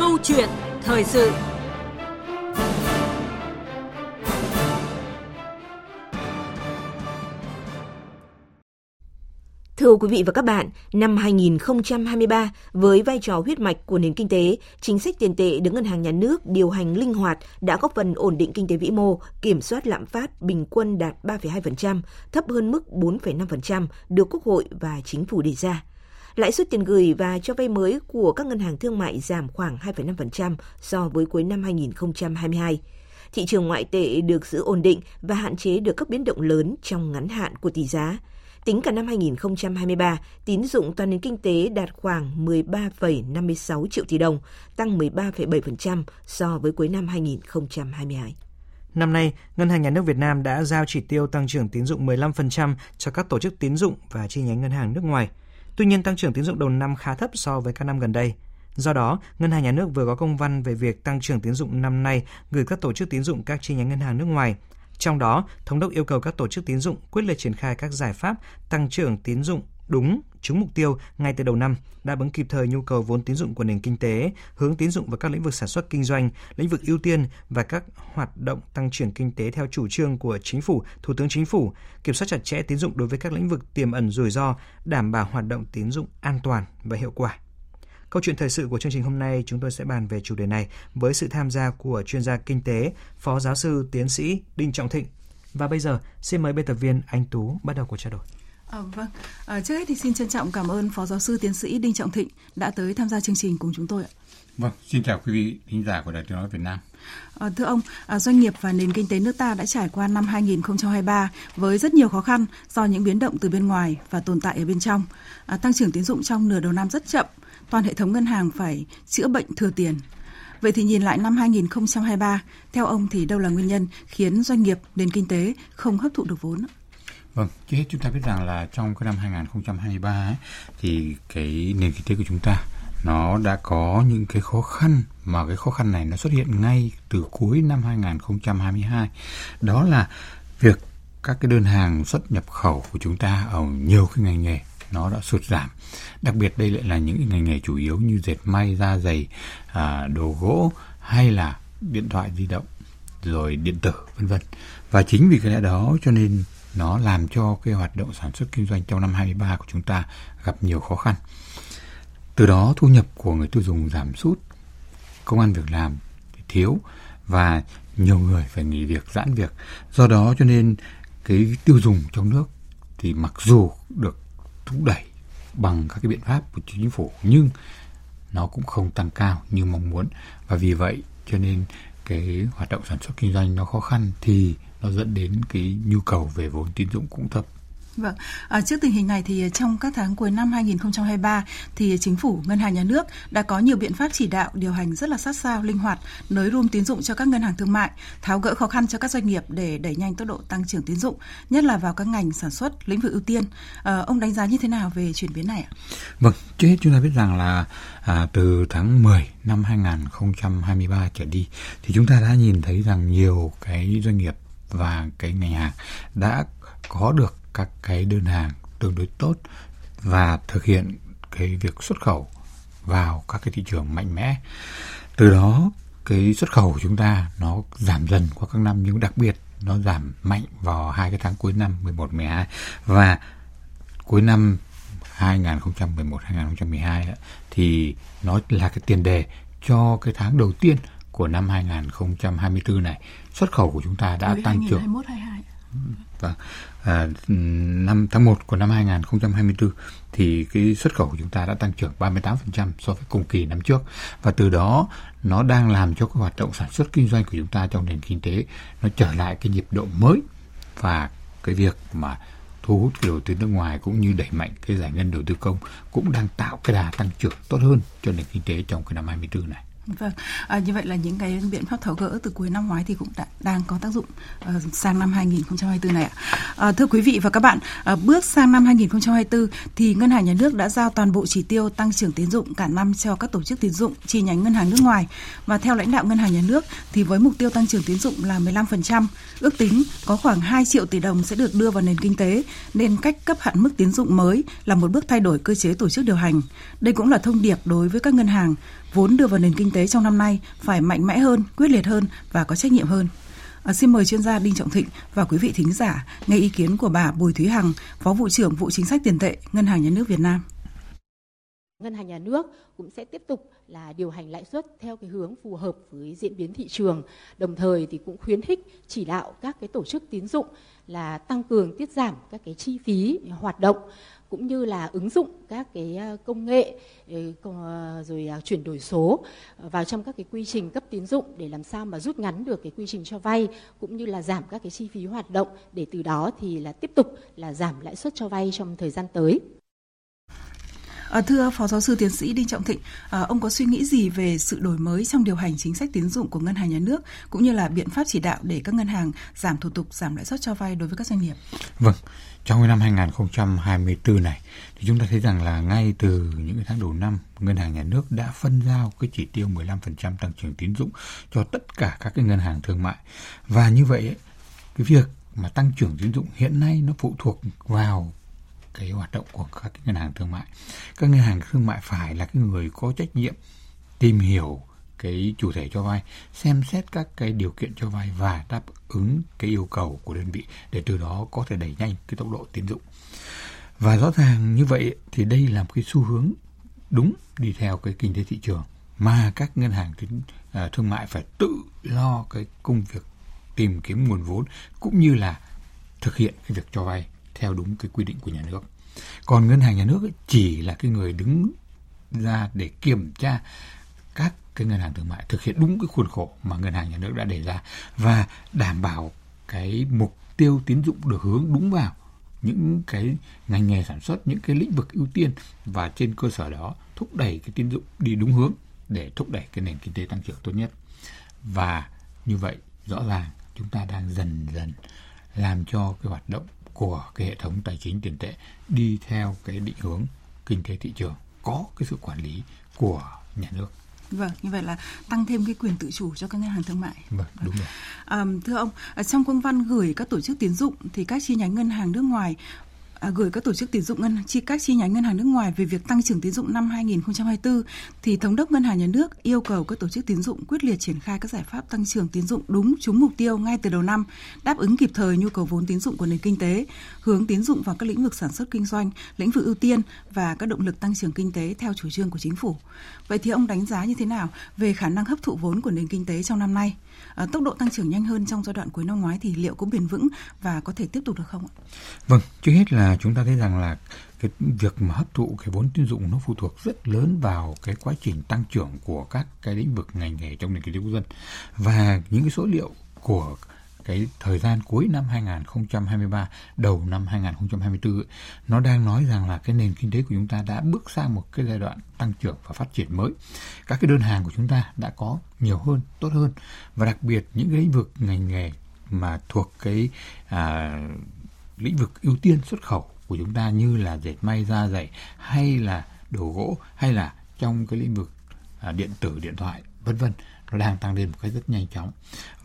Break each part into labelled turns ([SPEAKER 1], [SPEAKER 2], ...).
[SPEAKER 1] Câu chuyện thời sự Thưa quý vị và các bạn, năm 2023, với vai trò huyết mạch của nền kinh tế, chính sách tiền tệ được Ngân hàng Nhà nước điều hành linh hoạt đã góp phần ổn định kinh tế vĩ mô, kiểm soát lạm phát bình quân đạt 3,2%, thấp hơn mức 4,5% được Quốc hội và Chính phủ đề ra. Lãi suất tiền gửi và cho vay mới của các ngân hàng thương mại giảm khoảng 2,5% so với cuối năm 2022 thị trường ngoại tệ được giữ ổn định và hạn chế được các biến động lớn trong ngắn hạn của tỷ giá. Tính cả năm 2023, tín dụng toàn nền kinh tế đạt khoảng 13,56 triệu tỷ đồng, tăng 13,7% so với cuối năm 2022.
[SPEAKER 2] Năm nay, Ngân hàng Nhà nước Việt Nam đã giao chỉ tiêu tăng trưởng tín dụng 15% cho các tổ chức tín dụng và chi nhánh ngân hàng nước ngoài. Tuy nhiên, tăng trưởng tín dụng đầu năm khá thấp so với các năm gần đây. Do đó, Ngân hàng Nhà nước vừa có công văn về việc tăng trưởng tín dụng năm nay gửi các tổ chức tín dụng các chi nhánh ngân hàng nước ngoài – trong đó, thống đốc yêu cầu các tổ chức tín dụng quyết liệt triển khai các giải pháp tăng trưởng tín dụng đúng, trúng mục tiêu ngay từ đầu năm, đáp ứng kịp thời nhu cầu vốn tín dụng của nền kinh tế, hướng tín dụng vào các lĩnh vực sản xuất kinh doanh, lĩnh vực ưu tiên và các hoạt động tăng trưởng kinh tế theo chủ trương của chính phủ, thủ tướng chính phủ, kiểm soát chặt chẽ tín dụng đối với các lĩnh vực tiềm ẩn rủi ro, đảm bảo hoạt động tín dụng an toàn và hiệu quả. Câu chuyện thời sự của chương trình hôm nay chúng tôi sẽ bàn về chủ đề này với sự tham gia của chuyên gia kinh tế, Phó giáo sư tiến sĩ Đinh Trọng Thịnh. Và bây giờ, xin mời biên tập viên Anh Tú bắt đầu cuộc trao đổi.
[SPEAKER 3] À, vâng, à, trước hết thì xin trân trọng cảm ơn Phó giáo sư tiến sĩ Đinh Trọng Thịnh đã tới tham gia chương trình cùng chúng tôi ạ.
[SPEAKER 4] Vâng, xin chào quý vị thính giả của Đài Tiếng nói Việt Nam.
[SPEAKER 3] À, thưa ông, à, doanh nghiệp và nền kinh tế nước ta đã trải qua năm 2023 với rất nhiều khó khăn do những biến động từ bên ngoài và tồn tại ở bên trong. À, tăng trưởng tín dụng trong nửa đầu năm rất chậm, toàn hệ thống ngân hàng phải chữa bệnh thừa tiền. Vậy thì nhìn lại năm 2023, theo ông thì đâu là nguyên nhân khiến doanh nghiệp, nền kinh tế không hấp thụ được vốn?
[SPEAKER 4] Vâng, trước hết chúng ta biết rằng là trong cái năm 2023 ấy, thì cái nền kinh tế của chúng ta nó đã có những cái khó khăn mà cái khó khăn này nó xuất hiện ngay từ cuối năm 2022. Đó là việc các cái đơn hàng xuất nhập khẩu của chúng ta ở nhiều cái ngành nghề nó đã sụt giảm đặc biệt đây lại là những ngành nghề chủ yếu như dệt may da giày à, đồ gỗ hay là điện thoại di động rồi điện tử vân vân và chính vì cái lẽ đó cho nên nó làm cho cái hoạt động sản xuất kinh doanh trong năm 23 của chúng ta gặp nhiều khó khăn. Từ đó thu nhập của người tiêu dùng giảm sút, công an việc làm thiếu và nhiều người phải nghỉ việc, giãn việc. Do đó cho nên cái tiêu dùng trong nước thì mặc dù được thúc đẩy bằng các cái biện pháp của chính phủ nhưng nó cũng không tăng cao như mong muốn và vì vậy cho nên cái hoạt động sản xuất kinh doanh nó khó khăn thì nó dẫn đến cái nhu cầu về vốn tín dụng cũng thấp.
[SPEAKER 3] Vâng, à, trước tình hình này thì trong các tháng cuối năm 2023 thì chính phủ, ngân hàng nhà nước đã có nhiều biện pháp chỉ đạo điều hành rất là sát sao, linh hoạt, nới room tín dụng cho các ngân hàng thương mại, tháo gỡ khó khăn cho các doanh nghiệp để đẩy nhanh tốc độ tăng trưởng tín dụng, nhất là vào các ngành sản xuất, lĩnh vực ưu tiên. À, ông đánh giá như thế nào về chuyển biến này ạ?
[SPEAKER 4] Vâng, trước hết chúng ta biết rằng là à, từ tháng 10 năm 2023 trở đi thì chúng ta đã nhìn thấy rằng nhiều cái doanh nghiệp và cái ngành hàng đã có được các cái đơn hàng tương đối tốt và thực hiện cái việc xuất khẩu vào các cái thị trường mạnh mẽ. Từ đó cái xuất khẩu của chúng ta nó giảm dần qua các năm nhưng đặc biệt nó giảm mạnh vào hai cái tháng cuối năm 11 12 và cuối năm 2011 2012 thì nó là cái tiền đề cho cái tháng đầu tiên của năm 2024 này. Xuất khẩu của chúng ta đã
[SPEAKER 3] Với
[SPEAKER 4] tăng trưởng.
[SPEAKER 3] 2021 22
[SPEAKER 4] Vâng. À, năm tháng 1 của năm 2024 thì cái xuất khẩu của chúng ta đã tăng trưởng 38% so với cùng kỳ năm trước và từ đó nó đang làm cho cái hoạt động sản xuất kinh doanh của chúng ta trong nền kinh tế nó trở lại cái nhịp độ mới và cái việc mà thu hút đầu tư nước ngoài cũng như đẩy mạnh cái giải ngân đầu tư công cũng đang tạo cái đà tăng trưởng tốt hơn cho nền kinh tế trong cái năm 24 này.
[SPEAKER 3] Vâng, à, như vậy là những cái biện pháp tháo gỡ từ cuối năm ngoái thì cũng đã, đang có tác dụng à, sang năm 2024 này ạ. À, thưa quý vị và các bạn, à, bước sang năm 2024 thì Ngân hàng Nhà nước đã giao toàn bộ chỉ tiêu tăng trưởng tín dụng cả năm cho các tổ chức tín dụng chi nhánh ngân hàng nước ngoài và theo lãnh đạo Ngân hàng Nhà nước thì với mục tiêu tăng trưởng tín dụng là 15%, ước tính có khoảng 2 triệu tỷ đồng sẽ được đưa vào nền kinh tế nên cách cấp hạn mức tín dụng mới là một bước thay đổi cơ chế tổ chức điều hành. Đây cũng là thông điệp đối với các ngân hàng vốn đưa vào nền kinh kinh tế trong năm nay phải mạnh mẽ hơn, quyết liệt hơn và có trách nhiệm hơn. À, xin mời chuyên gia Đinh Trọng Thịnh và quý vị thính giả nghe ý kiến của bà Bùi Thúy Hằng, Phó vụ trưởng vụ chính sách tiền tệ Ngân hàng Nhà nước Việt Nam.
[SPEAKER 5] Ngân hàng Nhà nước cũng sẽ tiếp tục là điều hành lãi suất theo cái hướng phù hợp với diễn biến thị trường. Đồng thời thì cũng khuyến khích chỉ đạo các cái tổ chức tín dụng là tăng cường tiết giảm các cái chi phí hoạt động cũng như là ứng dụng các cái ờ, công nghệ ờ, ờ, rồi chuyển đổi số vào trong các cái quy trình cấp tín dụng để làm sao mà rút ngắn được cái quy trình cho vay cũng như là giảm các cái chi phí hoạt động để từ đó thì là tiếp tục là giảm lãi suất cho vay trong thời gian tới.
[SPEAKER 3] À, thưa Phó Giáo sư Tiến sĩ Đinh Trọng Thịnh, à, ông có suy nghĩ gì về sự đổi mới trong điều hành chính sách tín dụng của Ngân hàng Nhà nước cũng như là biện pháp chỉ đạo để các ngân hàng giảm thủ tục, giảm lãi suất cho vay đối với các doanh nghiệp?
[SPEAKER 4] Vâng, trong năm 2024 này thì chúng ta thấy rằng là ngay từ những cái tháng đầu năm, Ngân hàng Nhà nước đã phân giao cái chỉ tiêu 15% tăng trưởng tín dụng cho tất cả các cái ngân hàng thương mại. Và như vậy cái việc mà tăng trưởng tín dụng hiện nay nó phụ thuộc vào cái hoạt động của các cái ngân hàng thương mại các ngân hàng thương mại phải là cái người có trách nhiệm tìm hiểu cái chủ thể cho vay xem xét các cái điều kiện cho vay và đáp ứng cái yêu cầu của đơn vị để từ đó có thể đẩy nhanh cái tốc độ tín dụng. Và rõ ràng như vậy thì đây là một cái xu hướng đúng đi theo cái kinh tế thị trường mà các ngân hàng à, thương mại phải tự lo cái công việc tìm kiếm nguồn vốn cũng như là thực hiện cái việc cho vay theo đúng cái quy định của nhà nước. Còn ngân hàng nhà nước chỉ là cái người đứng ra để kiểm tra các cái ngân hàng thương mại thực hiện đúng cái khuôn khổ mà ngân hàng nhà nước đã đề ra và đảm bảo cái mục tiêu tín dụng được hướng đúng vào những cái ngành nghề sản xuất, những cái lĩnh vực ưu tiên và trên cơ sở đó thúc đẩy cái tín dụng đi đúng hướng để thúc đẩy cái nền kinh tế tăng trưởng tốt nhất và như vậy, rõ ràng chúng ta đang dần dần làm cho cái hoạt động của cái hệ thống tài chính tiền tệ đi theo cái định hướng kinh tế thị trường, có cái sự quản lý của nhà nước.
[SPEAKER 3] Vâng, như vậy là tăng thêm cái quyền tự chủ cho các ngân hàng thương mại.
[SPEAKER 4] Vâng, đúng rồi.
[SPEAKER 3] À, thưa ông, trong công văn gửi các tổ chức tín dụng thì các chi nhánh ngân hàng nước ngoài à, gửi các tổ chức tín dụng ngân chi các chi nhánh ngân hàng nước ngoài về việc tăng trưởng tín dụng năm 2024 thì thống đốc ngân hàng nhà nước yêu cầu các tổ chức tín dụng quyết liệt triển khai các giải pháp tăng trưởng tín dụng đúng trúng mục tiêu ngay từ đầu năm, đáp ứng kịp thời nhu cầu vốn tín dụng của nền kinh tế, hướng tín dụng vào các lĩnh vực sản xuất kinh doanh, lĩnh vực ưu tiên và các động lực tăng trưởng kinh tế theo chủ trương của chính phủ. Vậy thì ông đánh giá như thế nào về khả năng hấp thụ vốn của nền kinh tế trong năm nay? À, tốc độ tăng trưởng nhanh hơn trong giai đoạn cuối năm ngoái thì liệu có bền vững và có thể tiếp tục được không ạ?
[SPEAKER 4] Vâng, trước hết là chúng ta thấy rằng là cái việc mà hấp thụ cái vốn tín dụng nó phụ thuộc rất lớn vào cái quá trình tăng trưởng của các cái lĩnh vực ngành nghề trong nền kinh tế quốc dân và những cái số liệu của cái thời gian cuối năm 2023 đầu năm 2024 nó đang nói rằng là cái nền kinh tế của chúng ta đã bước sang một cái giai đoạn tăng trưởng và phát triển mới. Các cái đơn hàng của chúng ta đã có nhiều hơn, tốt hơn và đặc biệt những cái lĩnh vực ngành nghề mà thuộc cái à, lĩnh vực ưu tiên xuất khẩu của chúng ta như là dệt may da dày hay là đồ gỗ hay là trong cái lĩnh vực à, điện tử điện thoại vân vân nó đang tăng lên một cách rất nhanh chóng.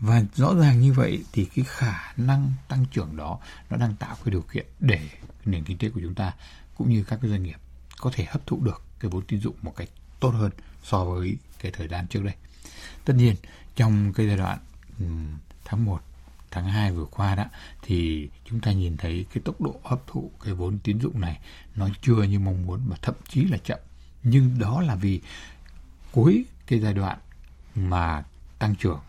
[SPEAKER 4] Và rõ ràng như vậy thì cái khả năng tăng trưởng đó, nó đang tạo cái điều kiện để nền kinh tế của chúng ta cũng như các cái doanh nghiệp có thể hấp thụ được cái vốn tín dụng một cách tốt hơn so với cái thời gian trước đây. Tất nhiên, trong cái giai đoạn tháng 1 tháng 2 vừa qua đó, thì chúng ta nhìn thấy cái tốc độ hấp thụ cái vốn tín dụng này nó chưa như mong muốn mà thậm chí là chậm. Nhưng đó là vì cuối cái giai đoạn mà tăng trưởng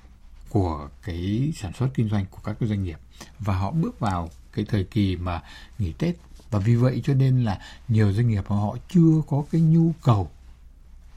[SPEAKER 4] của cái sản xuất kinh doanh của các cái doanh nghiệp. Và họ bước vào cái thời kỳ mà nghỉ Tết. Và vì vậy cho nên là nhiều doanh nghiệp họ chưa có cái nhu cầu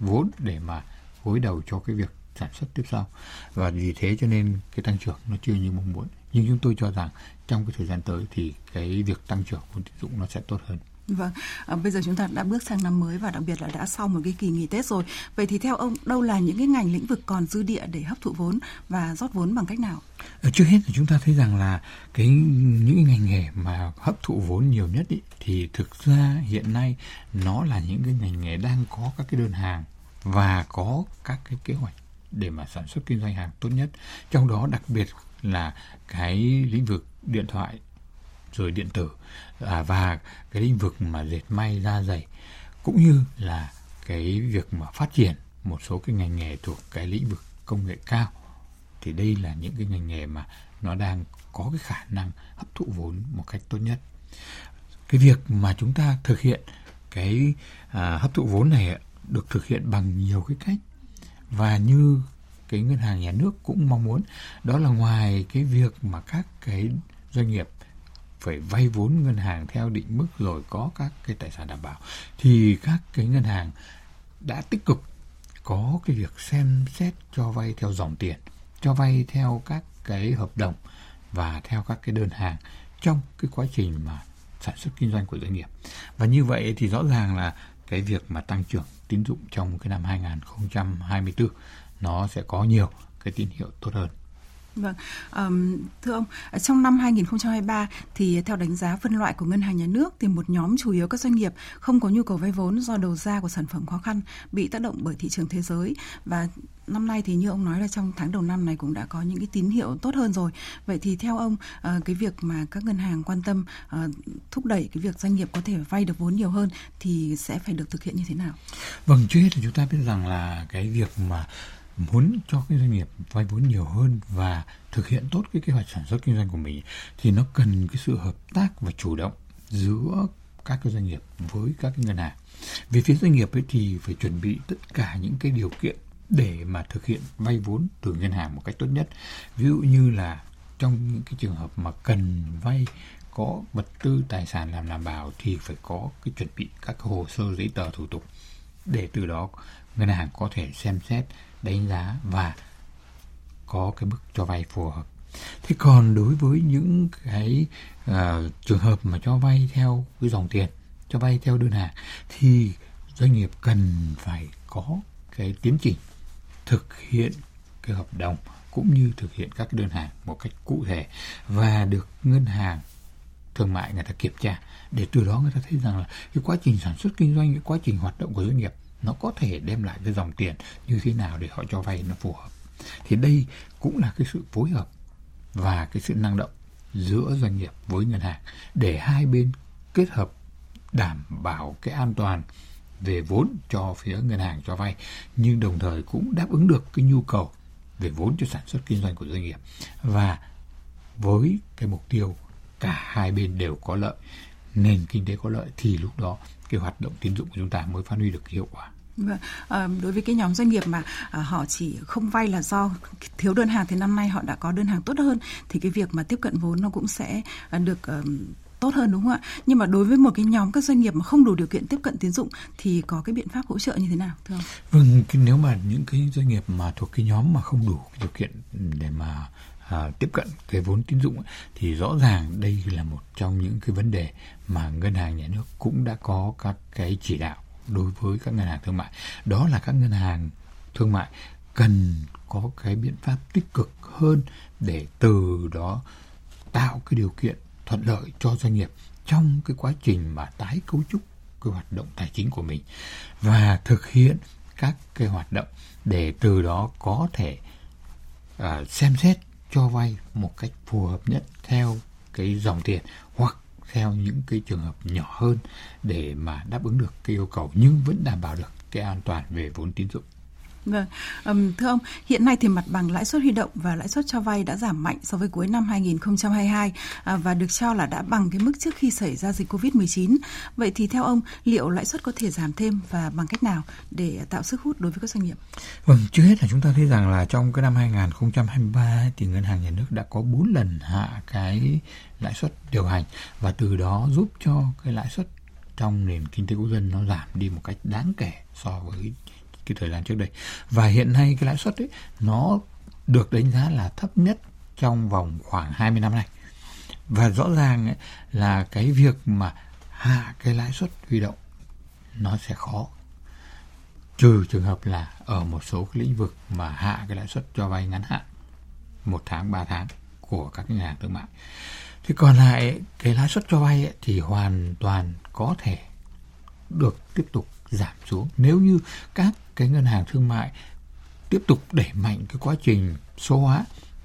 [SPEAKER 4] vốn để mà gối đầu cho cái việc sản xuất tiếp sau. Và vì thế cho nên cái tăng trưởng nó chưa như mong muốn. Nhưng chúng tôi cho rằng trong cái thời gian tới thì cái việc tăng trưởng của tín dụng nó sẽ tốt hơn.
[SPEAKER 3] Vâng, à, bây giờ chúng ta đã bước sang năm mới và đặc biệt là đã sau một cái kỳ nghỉ Tết rồi. Vậy thì theo ông, đâu là những cái ngành lĩnh vực còn dư địa để hấp thụ vốn và rót vốn bằng cách nào?
[SPEAKER 4] À, trước hết thì chúng ta thấy rằng là cái những cái ngành nghề mà hấp thụ vốn nhiều nhất ý, thì thực ra hiện nay nó là những cái ngành nghề đang có các cái đơn hàng và có các cái kế hoạch để mà sản xuất kinh doanh hàng tốt nhất. Trong đó đặc biệt là cái lĩnh vực điện thoại rồi điện tử. À, và cái lĩnh vực mà dệt may da dày cũng như là cái việc mà phát triển một số cái ngành nghề thuộc cái lĩnh vực công nghệ cao thì đây là những cái ngành nghề mà nó đang có cái khả năng hấp thụ vốn một cách tốt nhất. Cái việc mà chúng ta thực hiện cái à, hấp thụ vốn này được thực hiện bằng nhiều cái cách và như cái ngân hàng nhà nước cũng mong muốn đó là ngoài cái việc mà các cái doanh nghiệp phải vay vốn ngân hàng theo định mức rồi có các cái tài sản đảm bảo, thì các cái ngân hàng đã tích cực có cái việc xem xét cho vay theo dòng tiền, cho vay theo các cái hợp đồng và theo các cái đơn hàng trong cái quá trình mà sản xuất kinh doanh của doanh nghiệp. Và như vậy thì rõ ràng là cái việc mà tăng trưởng tín dụng trong cái năm 2024 nó sẽ có nhiều cái tín hiệu tốt hơn.
[SPEAKER 3] Vâng, um, thưa ông, trong năm 2023 thì theo đánh giá phân loại của ngân hàng nhà nước thì một nhóm chủ yếu các doanh nghiệp không có nhu cầu vay vốn do đầu ra của sản phẩm khó khăn bị tác động bởi thị trường thế giới và năm nay thì như ông nói là trong tháng đầu năm này cũng đã có những cái tín hiệu tốt hơn rồi. Vậy thì theo ông uh, cái việc mà các ngân hàng quan tâm uh, thúc đẩy cái việc doanh nghiệp có thể vay được vốn nhiều hơn thì sẽ phải được thực hiện như thế nào?
[SPEAKER 4] Vâng, trước hết thì chúng ta biết rằng là cái việc mà muốn cho cái doanh nghiệp vay vốn nhiều hơn và thực hiện tốt cái kế hoạch sản xuất kinh doanh của mình thì nó cần cái sự hợp tác và chủ động giữa các cái doanh nghiệp với các cái ngân hàng. Về phía doanh nghiệp ấy thì phải chuẩn bị tất cả những cái điều kiện để mà thực hiện vay vốn từ ngân hàng một cách tốt nhất. Ví dụ như là trong những cái trường hợp mà cần vay, có vật tư, tài sản làm đảm bảo thì phải có cái chuẩn bị các hồ sơ giấy tờ thủ tục để từ đó ngân hàng có thể xem xét đánh giá và có cái mức cho vay phù hợp. Thế còn đối với những cái uh, trường hợp mà cho vay theo cái dòng tiền cho vay theo đơn hàng thì doanh nghiệp cần phải có cái tiến trình thực hiện cái hợp đồng cũng như thực hiện các đơn hàng một cách cụ thể và được ngân hàng thương mại người ta kiểm tra để từ đó người ta thấy rằng là cái quá trình sản xuất kinh doanh cái quá trình hoạt động của doanh nghiệp nó có thể đem lại cái dòng tiền như thế nào để họ cho vay nó phù hợp. Thì đây cũng là cái sự phối hợp và cái sự năng động giữa doanh nghiệp với ngân hàng để hai bên kết hợp đảm bảo cái an toàn về vốn cho phía ngân hàng cho vay, nhưng đồng thời cũng đáp ứng được cái nhu cầu về vốn cho sản xuất kinh doanh của doanh nghiệp. Và với cái mục tiêu cả hai bên đều có lợi nền kinh tế có lợi thì lúc đó cái hoạt động tín dụng của chúng ta mới phát huy được hiệu quả.
[SPEAKER 3] Vâng, à, đối với cái nhóm doanh nghiệp mà à, họ chỉ không vay là do thiếu đơn hàng thì năm nay họ đã có đơn hàng tốt hơn thì cái việc mà tiếp cận vốn nó cũng sẽ à, được à, tốt hơn đúng không ạ? Nhưng mà đối với một cái nhóm các doanh nghiệp mà không đủ điều kiện tiếp cận tín dụng thì có cái biện pháp hỗ trợ như thế nào thưa ông?
[SPEAKER 4] Vâng, nếu mà những cái doanh nghiệp mà thuộc cái nhóm mà không đủ điều kiện để mà à, tiếp cận cái vốn tín dụng thì rõ ràng đây là một trong những cái vấn đề mà ngân hàng nhà nước cũng đã có các cái chỉ đạo đối với các ngân hàng thương mại. Đó là các ngân hàng thương mại cần có cái biện pháp tích cực hơn để từ đó tạo cái điều kiện thuận lợi cho doanh nghiệp trong cái quá trình mà tái cấu trúc cái hoạt động tài chính của mình và thực hiện các cái hoạt động để từ đó có thể uh, xem xét cho vay một cách phù hợp nhất theo cái dòng tiền hoặc theo những cái trường hợp nhỏ hơn để mà đáp ứng được cái yêu cầu nhưng vẫn đảm bảo được cái an toàn về vốn tín dụng.
[SPEAKER 3] Vâng, um, thưa ông, hiện nay thì mặt bằng lãi suất huy động và lãi suất cho vay đã giảm mạnh so với cuối năm 2022 à, và được cho là đã bằng cái mức trước khi xảy ra dịch Covid-19. Vậy thì theo ông, liệu lãi suất có thể giảm thêm và bằng cách nào để tạo sức hút đối với các doanh nghiệp?
[SPEAKER 4] Vâng, trước hết là chúng ta thấy rằng là trong cái năm 2023 thì ngân hàng nhà nước đã có 4 lần hạ cái lãi suất điều hành và từ đó giúp cho cái lãi suất trong nền kinh tế quốc dân nó giảm đi một cách đáng kể so với cái thời gian trước đây. Và hiện nay cái lãi suất ấy nó được đánh giá là thấp nhất trong vòng khoảng 20 năm nay. Và rõ ràng ấy, là cái việc mà hạ cái lãi suất huy động nó sẽ khó. Trừ trường hợp là ở một số cái lĩnh vực mà hạ cái lãi suất cho vay ngắn hạn một tháng ba tháng của các ngân hàng thương mại. Thì còn lại cái lãi suất cho vay thì hoàn toàn có thể được tiếp tục giảm xuống. Nếu như các cái ngân hàng thương mại tiếp tục đẩy mạnh cái quá trình số hóa,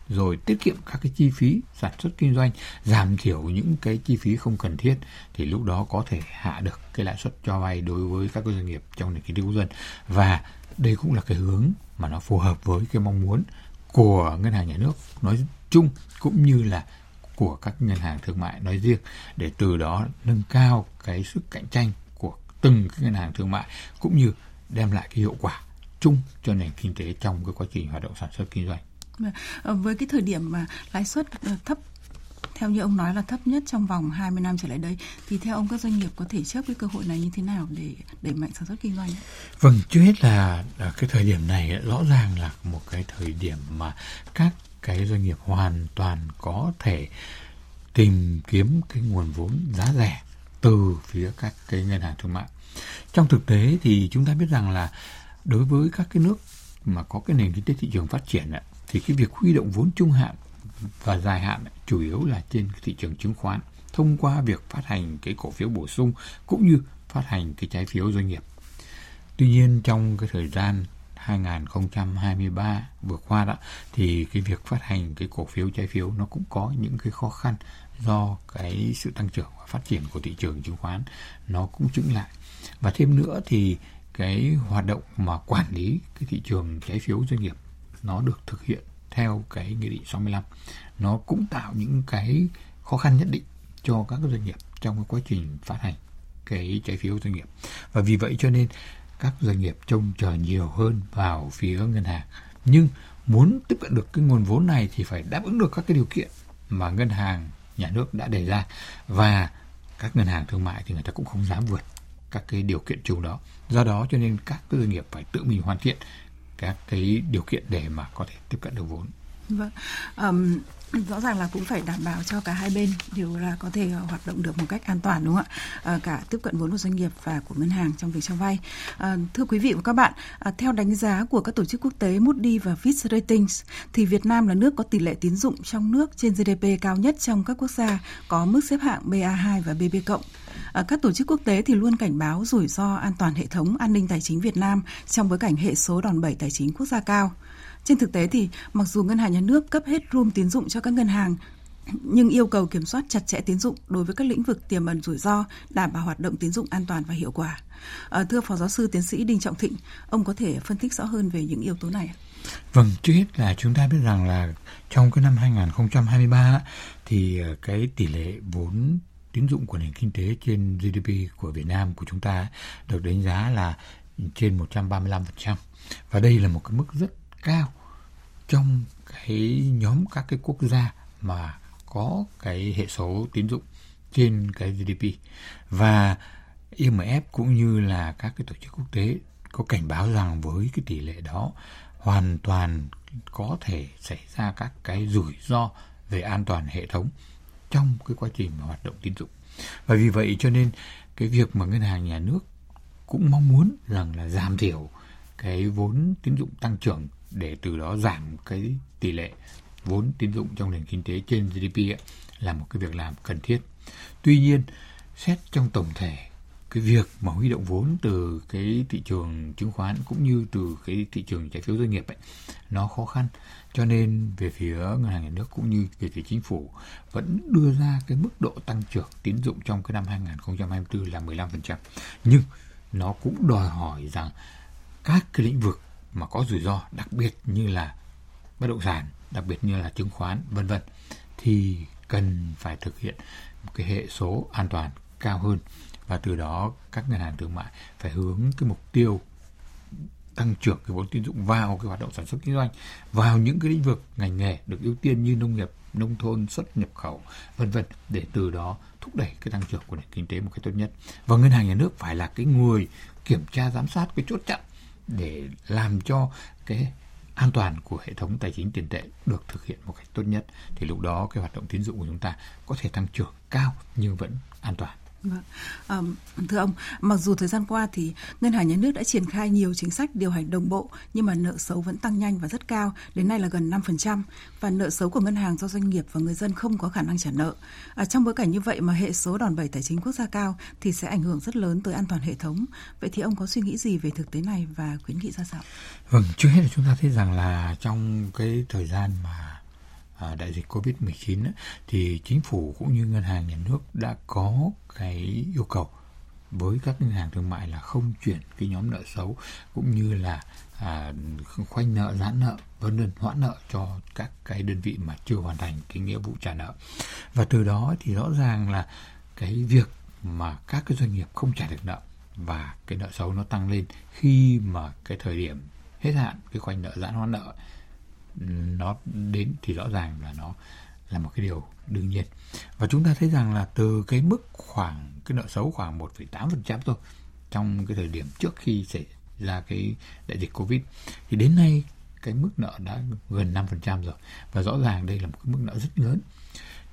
[SPEAKER 4] rồi tiết kiệm các cái chi phí sản xuất kinh doanh, giảm thiểu những cái chi phí không cần thiết, thì lúc đó có thể hạ được cái lãi suất cho vay đối với các doanh nghiệp trong nền kinh tế quốc dân. Và đây cũng là cái hướng mà nó phù hợp với cái mong muốn của ngân hàng nhà nước nói chung cũng như là của các ngân hàng thương mại nói riêng, để từ đó nâng cao cái sức cạnh tranh từng cái ngân hàng thương mại cũng như đem lại cái hiệu quả chung cho nền kinh tế trong cái quá trình hoạt động sản xuất kinh doanh.
[SPEAKER 3] Vâng, ờ, với cái thời điểm mà lãi suất ờ, thấp theo như ông nói là thấp nhất trong vòng 20 năm trở lại đây thì theo ông các doanh nghiệp có thể chấp cái cơ hội này như thế nào để đẩy mạnh sản xuất kinh doanh?
[SPEAKER 4] Vâng, trước hết là, là cái thời điểm này rõ ràng là một cái thời điểm mà các cái doanh nghiệp hoàn toàn có thể tìm kiếm cái nguồn vốn giá rẻ từ phía các cái ngân hàng thương mại. Trong thực tế thì chúng ta biết rằng là đối với các cái nước mà có cái nền kinh tế thị trường phát triển thì cái việc huy động vốn trung hạn và dài hạn chủ yếu là trên thị trường chứng khoán, thông qua việc phát hành cái cổ phiếu bổ sung cũng như phát hành cái trái phiếu doanh nghiệp. Tuy nhiên trong cái thời gian 2023 vừa qua đó, thì cái việc phát hành cái cổ phiếu trái phiếu nó cũng có những cái khó khăn do cái sự tăng trưởng và phát triển của thị trường chứng khoán nó cũng chững lại. Và thêm nữa thì cái hoạt động mà quản lý cái thị trường trái phiếu doanh nghiệp nó được thực hiện theo cái nghị định 65 nó cũng tạo những cái khó khăn nhất định cho các doanh nghiệp trong cái quá trình phát hành cái trái phiếu doanh nghiệp. Và vì vậy cho nên các doanh nghiệp trông chờ nhiều hơn vào phía ngân hàng. Nhưng muốn tiếp cận được cái nguồn vốn này thì phải đáp ứng được các cái điều kiện mà ngân hàng, nhà nước đã đề ra. Và các ngân hàng thương mại thì người ta cũng không dám vượt các cái điều kiện chung đó. Do đó cho nên các cái doanh nghiệp phải tự mình hoàn thiện các cái điều kiện để mà có thể tiếp cận được vốn
[SPEAKER 3] vâng um, rõ ràng là cũng phải đảm bảo cho cả hai bên đều là có thể ờ, hoạt động được một cách an toàn đúng không ạ? À, cả tiếp cận vốn của doanh nghiệp và của ngân hàng trong việc cho vay. À, thưa quý vị và các bạn à, theo đánh giá của các tổ chức quốc tế Moody và Fitch Ratings thì Việt Nam là nước có tỷ lệ tín dụng trong nước trên GDP cao nhất trong các quốc gia có mức xếp hạng BA2 và BB cộng. À, các tổ chức quốc tế thì luôn cảnh báo rủi ro an toàn hệ thống an ninh tài chính Việt Nam trong bối cảnh hệ số đòn bẩy tài chính quốc gia cao trên thực tế thì mặc dù ngân hàng nhà nước cấp hết room tín dụng cho các ngân hàng nhưng yêu cầu kiểm soát chặt chẽ tín dụng đối với các lĩnh vực tiềm ẩn rủi ro, đảm bảo hoạt động tín dụng an toàn và hiệu quả. À, thưa Phó Giáo sư Tiến sĩ Đinh Trọng Thịnh, ông có thể phân tích rõ hơn về những yếu tố này
[SPEAKER 4] Vâng, trước hết là chúng ta biết rằng là trong cái năm 2023 thì ờ, cái tỷ lệ vốn tín dụng của nền kinh tế trên GDP của Việt Nam của chúng ta được đánh giá là trên 135%. Và đây là một cái mức rất cao trong cái nhóm các cái quốc gia mà có cái hệ số tín dụng trên cái GDP và IMF cũng như là các cái tổ chức quốc tế có cảnh báo rằng với cái tỷ lệ đó, hoàn toàn có thể xảy ra các cái rủi ro về an toàn hệ thống trong cái quá trình mà hoạt động tín dụng. Và vì vậy cho nên cái việc mà ngân hàng nhà nước cũng mong muốn rằng là giảm thiểu cái vốn tín dụng tăng trưởng để từ đó giảm cái tỷ lệ vốn tín dụng trong nền kinh tế trên GDP ấy, là một cái việc làm cần thiết. Tuy nhiên, xét trong tổng thể cái việc mà huy động vốn từ cái thị trường chứng khoán cũng như từ cái thị trường trái phiếu doanh nghiệp ấy nó khó khăn cho nên về phía ngân hàng nhà nước cũng như về phía chính phủ vẫn đưa ra cái mức độ tăng trưởng tín dụng trong cái năm 2024 là 15% nhưng nó cũng đòi hỏi rằng các cái lĩnh vực mà có rủi ro đặc biệt như là bất động sản, đặc biệt như là chứng khoán, vân vân, thì cần phải thực hiện một cái hệ số an toàn cao hơn. Và từ đó các ngân hàng thương mại phải hướng cái mục tiêu tăng trưởng cái vốn tín dụng vào cái hoạt động sản xuất kinh doanh, vào những cái lĩnh vực ngành nghề được ưu tiên như nông nghiệp, nông thôn, xuất nhập khẩu, vân vân, để từ đó thúc đẩy cái tăng trưởng của nền kinh tế một cách tốt nhất. Và ngân hàng nhà nước phải là cái người kiểm tra, giám sát, cái chốt chặn để làm cho cái an toàn của hệ thống tài chính tiền tệ được thực hiện một cách tốt nhất, thì lúc đó cái hoạt động tín dụng của chúng ta có thể tăng trưởng cao nhưng vẫn an toàn.
[SPEAKER 3] Vâng. À, thưa ông, mặc dù thời gian qua thì ngân hàng nhà nước đã triển khai nhiều chính sách điều hành đồng bộ nhưng mà nợ xấu vẫn tăng nhanh và rất cao, đến nay là gần 5% và nợ xấu của ngân hàng do doanh nghiệp và người dân không có khả năng trả nợ. À, trong bối cảnh như vậy mà hệ số đòn bẩy tài chính quốc gia cao thì sẽ ảnh hưởng rất lớn tới an toàn hệ thống. Vậy thì ông có suy nghĩ gì về thực tế này và khuyến nghị ra sao?
[SPEAKER 4] Vâng, trước hết là chúng ta thấy rằng là trong cái thời gian mà À, đại dịch Covid-19 thì chính phủ cũng như ngân hàng nhà nước đã có cái yêu cầu với các ngân hàng thương mại là không chuyển cái nhóm nợ xấu cũng như là à, khoanh nợ giãn nợ vân vân hoãn nợ cho các cái đơn vị mà chưa hoàn thành cái nghĩa vụ trả nợ. Và từ đó thì rõ ràng là cái việc mà các cái doanh nghiệp không trả được nợ và cái nợ xấu nó tăng lên khi mà cái thời điểm hết hạn cái khoanh nợ giãn hoãn nợ nó đến thì rõ ràng là nó là một cái điều đương nhiên. Và chúng ta thấy rằng là từ cái mức khoảng cái nợ xấu khoảng 1,8% thôi trong cái thời điểm trước khi xảy ra cái đại dịch Covid thì đến nay cái mức nợ đã gần 5% rồi. Và rõ ràng đây là một cái mức nợ rất lớn.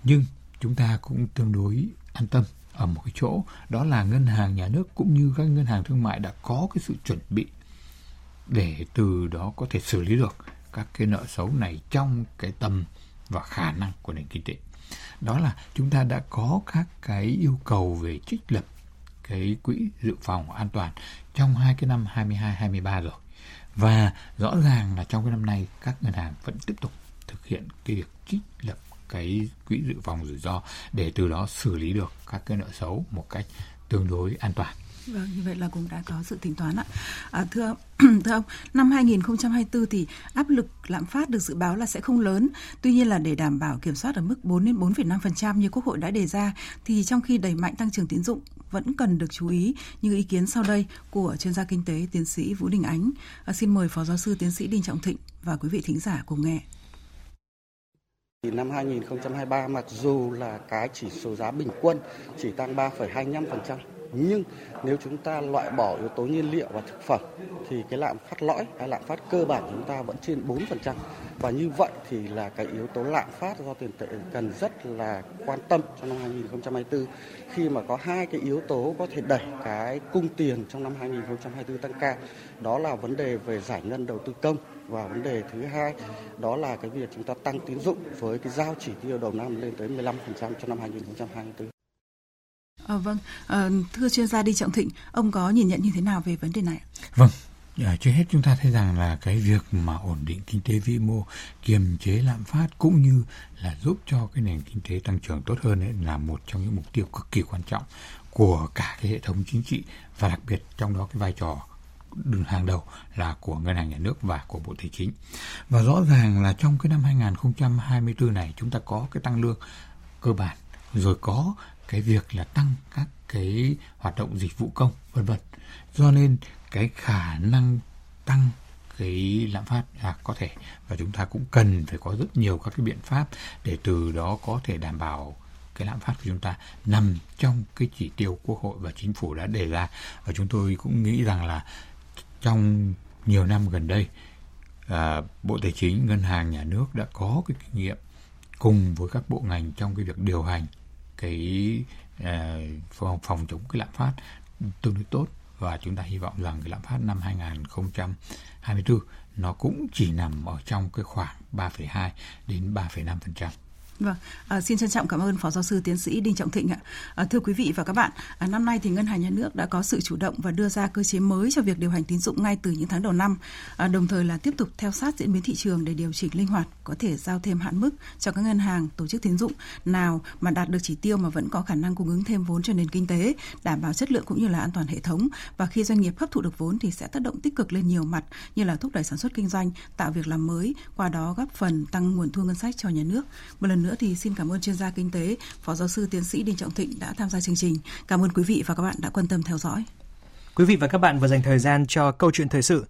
[SPEAKER 4] Nhưng chúng ta cũng tương đối an tâm ở một cái chỗ đó là ngân hàng nhà nước cũng như các ngân hàng thương mại đã có cái sự chuẩn bị để từ đó có thể xử lý được các cái nợ xấu này trong cái tầm và khả năng của nền kinh tế đó là chúng ta đã có các cái yêu cầu về trích lập cái quỹ dự phòng an toàn trong hai cái năm 22 23 rồi. Và rõ ràng là trong cái năm nay, các ngân hàng vẫn tiếp tục thực hiện cái việc trích lập cái quỹ dự phòng rủi ro để từ đó xử lý được các cái nợ xấu một cách tương đối an toàn.
[SPEAKER 3] Vâng, như vậy là cũng đã có sự tính toán ạ. À, thưa thưa ông, năm 2024 thì áp lực lạm phát được dự báo là sẽ không lớn. Tuy nhiên là để đảm bảo kiểm soát ở mức 4 đến 4,5% như Quốc hội đã đề ra thì trong khi đẩy mạnh tăng trưởng tín dụng vẫn cần được chú ý như ý kiến sau đây của chuyên gia kinh tế tiến sĩ Vũ Đình Ánh. À, xin mời Phó giáo sư tiến sĩ Đinh Trọng Thịnh và quý vị thính giả cùng nghe.
[SPEAKER 6] Thì năm 2023 mặc dù là cái chỉ số giá bình quân chỉ tăng 3,25%, nhưng nếu chúng ta loại bỏ yếu tố nhiên liệu và thực phẩm, thì cái lạm phát lõi hay lạm phát cơ bản chúng ta vẫn trên 4% và như vậy thì là cái yếu tố lạm phát do tiền tệ cần rất là quan tâm trong năm 2024 khi mà có hai cái yếu tố có thể đẩy cái cung tiền trong năm 2024 tăng cao, đó là vấn đề về giải ngân đầu tư công. Và vấn đề thứ hai, đó là cái việc chúng ta tăng tín dụng với cái giao chỉ tiêu đầu năm lên tới 15% cho năm 2024.
[SPEAKER 3] À, vâng, à, thưa chuyên gia Đinh Trọng Thịnh, ông có nhìn nhận như thế nào về vấn đề này?
[SPEAKER 4] Vâng, À, trước hết chúng ta thấy rằng là cái việc mà ổn định kinh tế vĩ mô, kiềm chế lạm phát cũng như là giúp cho cái nền kinh tế tăng trưởng tốt hơn ấy là một trong những mục tiêu cực kỳ quan trọng của cả cái hệ thống chính trị và đặc biệt trong đó cái vai trò đường hàng đầu là của ngân hàng nhà nước và của bộ tài chính. Và rõ ràng là trong cái năm 2024 này chúng ta có cái tăng lương cơ bản rồi có cái việc là tăng các cái hoạt động dịch vụ công vân vân. Do nên cái khả năng tăng cái lạm phát là có thể và chúng ta cũng cần phải có rất nhiều các cái biện pháp để từ đó có thể đảm bảo cái lạm phát của chúng ta nằm trong cái chỉ tiêu quốc hội và chính phủ đã đề ra. Và chúng tôi cũng nghĩ rằng là trong nhiều năm gần đây à, bộ tài chính ngân hàng nhà nước đã có cái kinh nghiệm cùng với các bộ ngành trong cái việc điều hành cái à, phòng phòng chống cái lạm phát tương đối tốt và chúng ta hy vọng rằng cái lạm phát năm 2024 nó cũng chỉ nằm ở trong cái khoảng 3,2 đến 3,5%.
[SPEAKER 3] Vâng, à, xin trân trọng cảm ơn Phó Giáo sư Tiến sĩ Đinh Trọng Thịnh ạ. À, thưa quý vị và các bạn, à, năm nay thì Ngân hàng Nhà nước đã có sự chủ động và đưa ra cơ chế mới cho việc điều hành tín dụng ngay từ những tháng đầu năm, à, đồng thời là tiếp tục theo sát diễn biến thị trường để điều chỉnh linh hoạt, có thể giao thêm hạn mức cho các ngân hàng, tổ chức tín dụng nào mà đạt được chỉ tiêu mà vẫn có khả năng cung ứng thêm vốn cho nền kinh tế, đảm bảo chất lượng cũng như là an toàn hệ thống và khi doanh nghiệp hấp thụ được vốn thì sẽ tác động tích cực lên nhiều mặt như là thúc đẩy sản xuất kinh doanh, tạo việc làm mới, qua đó góp phần tăng nguồn thu ngân sách cho nhà nước. Một lần lần nữa thì xin cảm ơn chuyên gia kinh tế, Phó giáo sư tiến sĩ Đinh Trọng Thịnh đã tham gia chương trình. Cảm ơn quý vị và các bạn đã quan tâm theo dõi.
[SPEAKER 2] Quý vị và các bạn vừa dành thời gian cho câu chuyện thời sự.